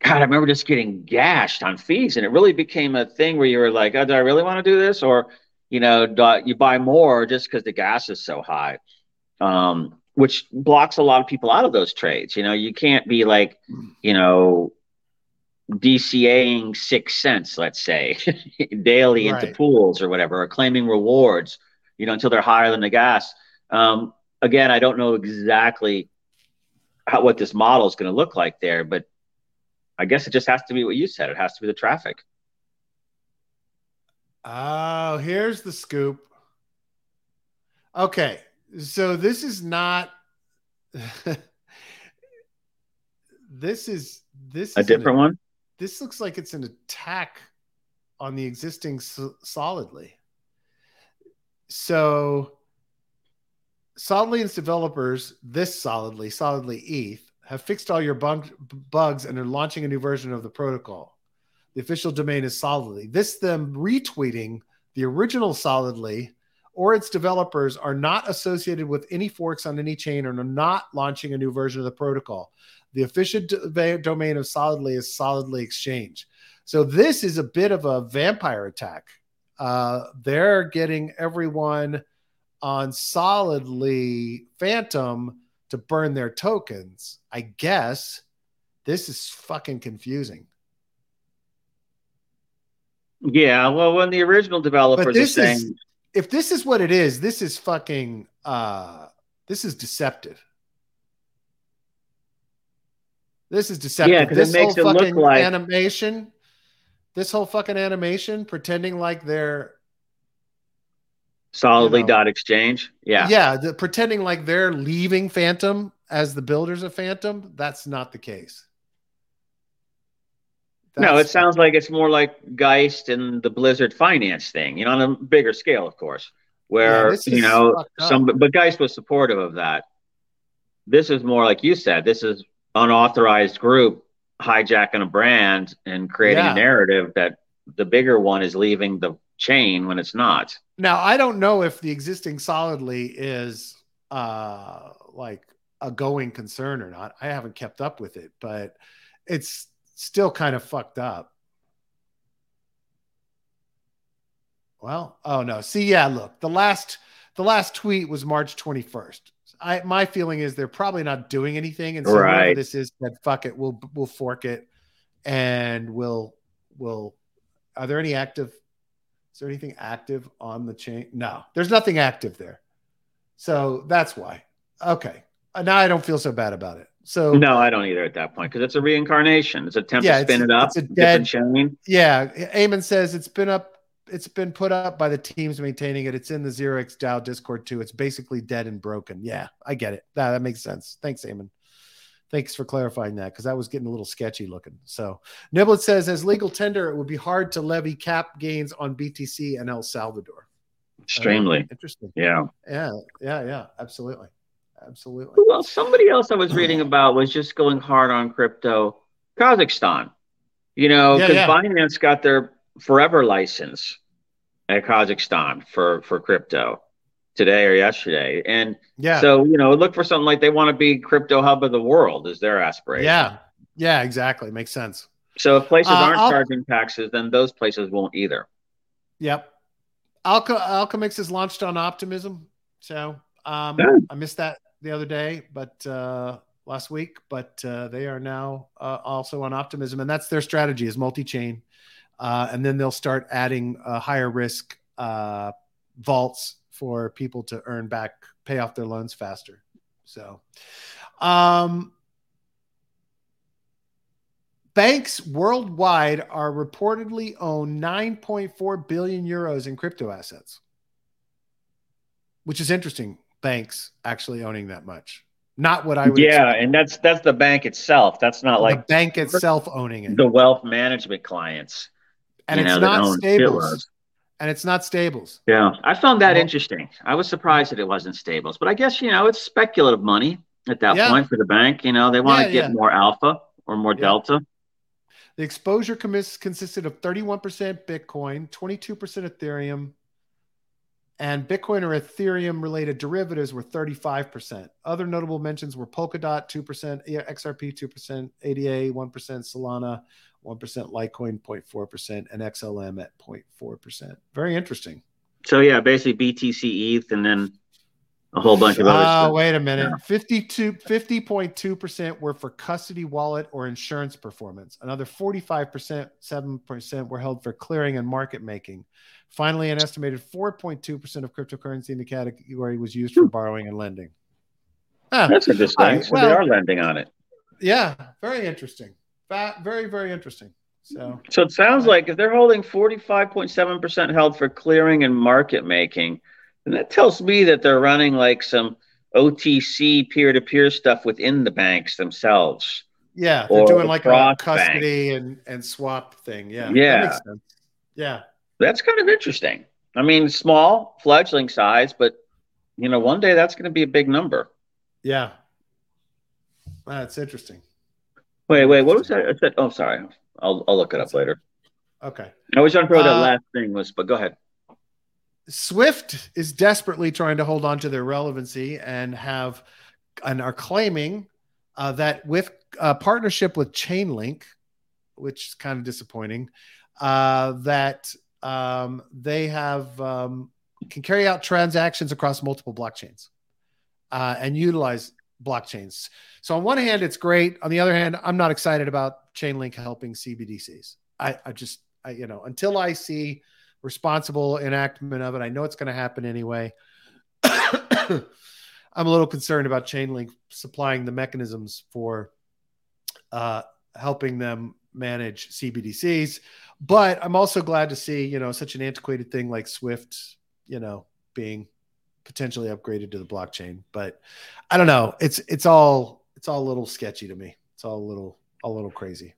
S1: God, I remember just getting gashed on fees, and it really became a thing where you were like, "Oh, do I really want to do this?" Or, you know, you buy more just because the gas is so high, um, which blocks a lot of people out of those trades. You know, you can't be like, you know, DCAing six cents, let's say, daily right. into pools or whatever, or claiming rewards you know, until they're higher than the gas. Um, again, I don't know exactly how, what this model is going to look like there, but I guess it just has to be what you said. It has to be the traffic.
S2: Oh, here's the scoop. Okay, so this is not. this is this
S1: a
S2: is
S1: different
S2: an,
S1: one.
S2: This looks like it's an attack on the existing solidly. So Solidly and developers, this solidly, solidly ETH, have fixed all your bug, bugs and are launching a new version of the protocol. The official domain is solidly. This them retweeting the original solidly or its developers are not associated with any forks on any chain and are not launching a new version of the protocol. The official domain of solidly is solidly exchange. So this is a bit of a vampire attack uh, they're getting everyone on solidly Fantom to burn their tokens. I guess this is fucking confusing.
S1: Yeah, well, when the original developers are saying,
S2: is, if this is what it is, this is fucking, uh, this is deceptive. This is deceptive.
S1: Yeah, because it makes it look like
S2: animation this whole fucking animation pretending like they're
S1: solidly you know, dot exchange yeah
S2: yeah the, pretending like they're leaving Fantom as the builders of Fantom. that's not the case
S1: no it sounds like it's more like geist and the blizzard finance thing you know on a bigger scale of course where yeah, you know some but geist was supportive of that this is more like you said this is unauthorized group hijacking a brand and creating yeah. a narrative that the bigger one is leaving the chain when it's not.
S2: Now, I don't know if the existing solidly is uh like a going concern or not. I haven't kept up with it, but it's still kind of fucked up. Well, oh no. See, yeah, look, the last the last tweet was March 21st. I my feeling is they're probably not doing anything, and so right. this is said, fuck it, we'll we'll fork it, and we'll we'll. Are there any active? Is there anything active on the chain? No, there's nothing active there, so that's why. Okay, uh, now I don't feel so bad about it. So
S1: no, I don't either at that point because it's a reincarnation. It's a attempt yeah, to spin it up. It's a dead chain.
S2: Yeah, Eamon says it's been up it's been put up by the teams maintaining it. It's in the Zero X DAO Discord too. It's basically dead and broken. Yeah, I get it. That, that makes sense. Thanks, Eamon. Thanks for clarifying that because that was getting a little sketchy looking. So Niblet says, as legal tender, it would be hard to levy cap gains on BTC and El Salvador.
S1: Extremely uh,
S2: interesting.
S1: Yeah.
S2: Yeah. Yeah. Yeah. Absolutely. Absolutely.
S1: Well, somebody else I was reading about was just going hard on crypto. Kazakhstan. You know, because yeah, yeah. Binance got their forever license at Kazakhstan for for crypto. today or yesterday. And
S2: yeah,
S1: so you know, look for something like they want to be crypto hub of the world is their aspiration.
S2: Yeah, yeah, exactly. Makes sense.
S1: So if places uh, aren't I'll, charging taxes, then those places won't either.
S2: Yep. Alka Alchemix is launched on Optimism. So um, yeah. I missed that the other day, but uh, last week, but uh, they are now uh, also on Optimism, and that's their strategy is multi-chain, uh, and then they'll start adding higher risk uh, vaults for people to earn back, pay off their loans faster. So, um, banks worldwide are reportedly own 9.4 billion euros in crypto assets, which is interesting. Banks actually owning that much. Not what I would.
S1: Yeah, expect. and that's that's the bank itself. That's not like
S2: the bank itself owning it.
S1: The wealth management clients,
S2: and it's know, not stables. And it's not stables.
S1: Yeah, I found that well, interesting. I was surprised that it wasn't stables, but I guess you know it's speculative money at that yeah. point for the bank. You know, they want to yeah, get yeah. more alpha or more delta.
S2: The exposure consisted of 31% Bitcoin, 22% Ethereum, and Bitcoin or Ethereum related derivatives were 35%. Other notable mentions were Polkadot 2%, XRP 2%, ADA 1%, Solana 1%, Litecoin 0.4%, and XLM at 0.4%. Very interesting.
S1: So yeah, basically BTC ETH and then a whole bunch of other uh, stuff.
S2: Wait a minute. Yeah. 52, 50.2% were for custody wallet or insurance performance. Another 45%, 7% were held for clearing and market making. Finally, an estimated 4.2% of cryptocurrency in the category was used for borrowing and lending.
S1: Ah, That's interesting. Right, so well, they are lending on it.
S2: Yeah, very interesting. Very, very interesting. So,
S1: so it sounds like if they're holding 45.7% held for clearing and market making, then that tells me that they're running like some OTC peer to peer stuff within the banks themselves.
S2: Yeah, they're doing like a custody and, and swap thing. Yeah.
S1: Yeah.
S2: That yeah
S1: that's kind of interesting. I mean, small fledgling size, but you know, one day that's going to be a big number.
S2: Yeah, that's interesting.
S1: Wait, wait, what was that? I said, oh, sorry. I'll I'll look it up later.
S2: Okay.
S1: I was trying to throw that uh, last thing was, but go ahead.
S2: Swift is desperately trying to hold on to their relevancy and have and are claiming uh, that with a partnership with Chainlink, which is kind of disappointing, uh, that um, they have um, can carry out transactions across multiple blockchains uh, and utilize blockchains. So on one hand, it's great. On the other hand, I'm not excited about Chainlink helping CBDCs. I, I just, I, you know, until I see responsible enactment of it, I know it's going to happen anyway. I'm a little concerned about Chainlink supplying the mechanisms for uh, helping them manage CBDCs. But I'm also glad to see, you know, such an antiquated thing like Swift, you know, being potentially upgraded to the blockchain. But I don't know. It's it's all it's all a little sketchy to me. It's all a little a little crazy.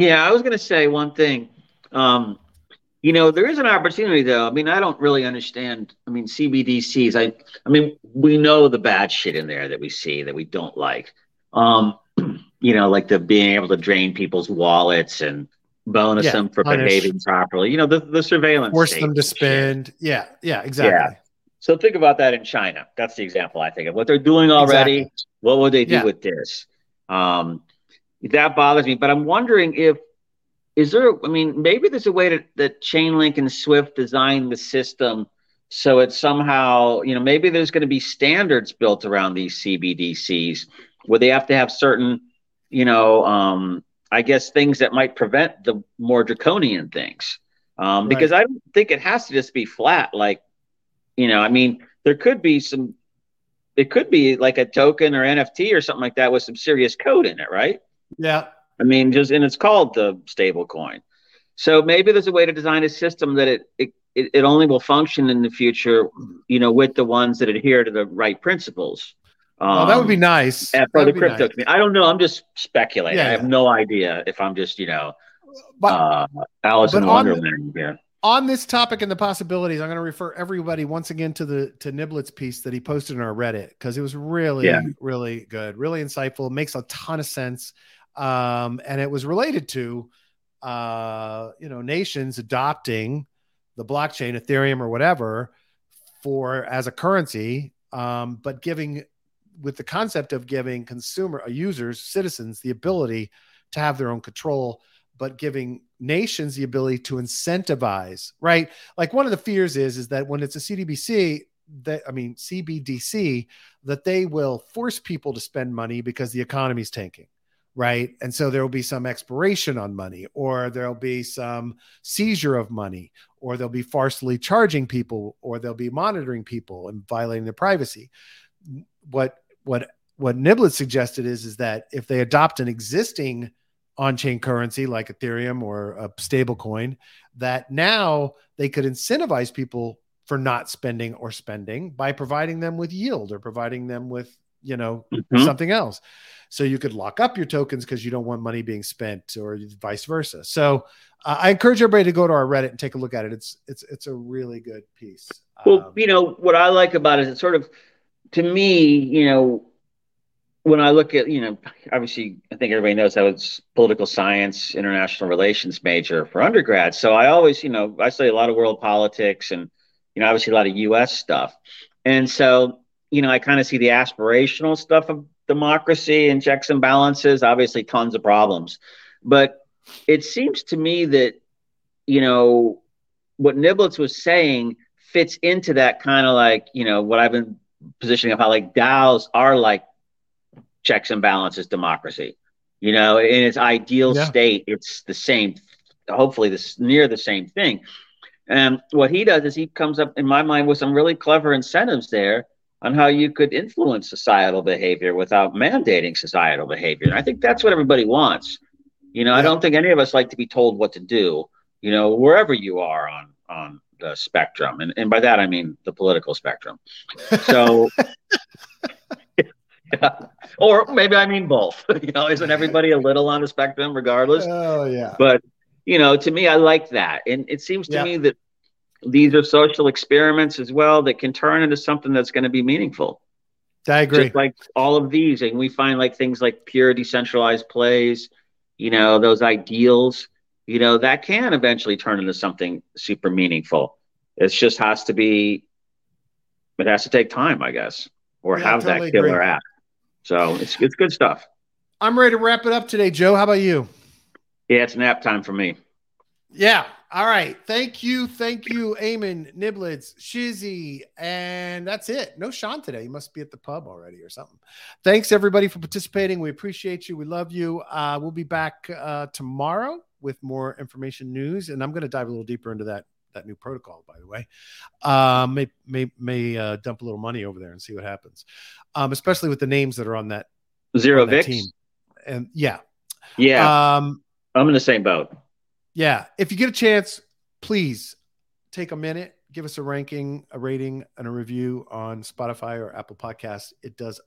S1: Yeah, I was going to say one thing. Um, you know, there is an opportunity though. I mean, I don't really understand. I mean, CBDCs. I, I mean, we know the bad shit in there that we see that we don't like. Um, you know, like the being able to drain people's wallets and bonus yeah, them for punish. behaving properly. You know, the, the surveillance.
S2: Force them to spend. Yeah, yeah, exactly. Yeah.
S1: So think about that in China. That's the example I think of. What they're doing already, exactly. what would they do yeah. with this? Um, that bothers me. But I'm wondering if is there I mean, maybe there's a way to, that Chainlink and Swift design the system so it's somehow, you know, maybe there's going to be standards built around these CBDCs where they have to have certain, you know, um, I guess things that might prevent the more draconian things. Um, right. Because I don't think it has to just be flat. Like, you know, I mean, there could be some, it could be like a token or NFT or something like that with some serious code in it, right?
S2: Yeah.
S1: I mean, just, and it's called the stable coin. So maybe there's a way to design a system that it, it, it only will function in the future, you know, with the ones that adhere to the right principles.
S2: Um, that would be um, nice.
S1: For the crypto nice. I don't know. I'm just speculating. Yeah, I have yeah. no idea if I'm just, you know, but, uh, Alice in Wonderland here.
S2: On this topic and the possibilities, I'm going to refer everybody once again to the to Niblet's piece that he posted in our Reddit because it was really, yeah. really good, really insightful. Makes a ton of sense, um, and it was related to, uh, you know, nations adopting the blockchain, Ethereum or whatever, for as a currency, um, but giving with the concept of giving consumer uh, users, citizens, the ability to have their own control, but giving nations the ability to incentivize, right? Like one of the fears is is that when it's a CDBC, that I mean CBDC, that they will force people to spend money because the economy's tanking right? And so there will be some expiration on money, or there'll be some seizure of money, or they'll be falsely charging people, or they'll be monitoring people and violating their privacy. What what what Niblet suggested is is that if they adopt an existing on-chain currency like Ethereum or a stable coin, that now they could incentivize people for not spending or spending by providing them with yield or providing them with you know mm-hmm. something else. So you could lock up your tokens because you don't want money being spent or vice versa. So uh, i encourage everybody to go to our reddit and take a look at it. It's it's it's a really good piece.
S1: Well um, you know what i like about it is it sort of to me you know when i look at you know obviously i think everybody knows i was political science international relations major for undergrad. So i always you know i study a lot of world politics and you know obviously a lot of us stuff. And so you know, I kind of see the aspirational stuff of democracy and checks and balances, obviously tons of problems. But it seems to me that, you know, what Niblets was saying fits into that kind of like, you know, what I've been positioning of how like DAOs are like checks and balances democracy. You know, in its ideal yeah. state, it's the same, hopefully this near the same thing. And what he does is he comes up in my mind with some really clever incentives there on how you could influence societal behavior without mandating societal behavior. And I think that's what everybody wants. You know. I don't think any of us like to be told what to do, you know, wherever you are on on the spectrum. And and by that I mean the political spectrum. So yeah. Or maybe I mean both. you know, isn't everybody a little on the spectrum regardless?
S2: Oh yeah.
S1: But you know, to me I like that. And it seems to yeah. me that these are social experiments as well that can turn into something that's going to be meaningful.
S2: I agree.
S1: Just like all of these, and we find like things like pure decentralized plays, you know, those ideals, you know, that can eventually turn into something super meaningful. It just has to be, it has to take time, I guess, or yeah, have totally that killer agree. app. So it's it's good stuff.
S2: I'm ready to wrap it up today, Joe. How about you?
S1: Yeah, it's nap time for me.
S2: Yeah, all right. Thank you. Thank you, Eamon, Niblets, Shizzy. And that's it. No Sean today. He must be at the pub already or something. Thanks, everybody, for participating. We appreciate you. We love you. Uh, we'll be back uh, tomorrow with more information news. And I'm going to dive a little deeper into that that new protocol, by the way. Uh, may may, may uh, dump a little money over there and see what happens, um, especially with the names that are on that
S1: zero on that
S2: team. And yeah.
S1: Yeah. Um, I'm in the same boat
S2: yeah, if you get a chance, please take a minute, give us a ranking, a rating, and a review on Spotify or Apple Podcasts. It does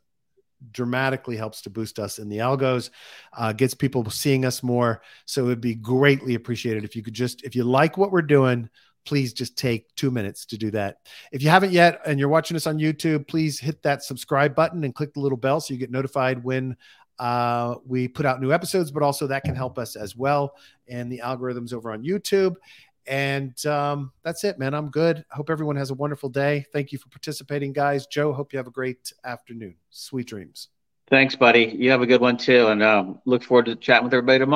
S2: dramatically helps to boost us in the algos, uh, gets people seeing us more. So it would be greatly appreciated if you could just, if you like what we're doing, please just take two minutes to do that. If you haven't yet and you're watching us on YouTube, please hit that subscribe button and click the little bell so you get notified when uh, we put out new episodes, but also that can help us as well. And the algorithms over on YouTube. And um, that's it, man. I'm good. Hope everyone has a wonderful day. Thank you for participating, guys. Joe, hope you have a great afternoon. Sweet dreams.
S1: Thanks, buddy. You have a good one too. And um, look forward to chatting with everybody tomorrow.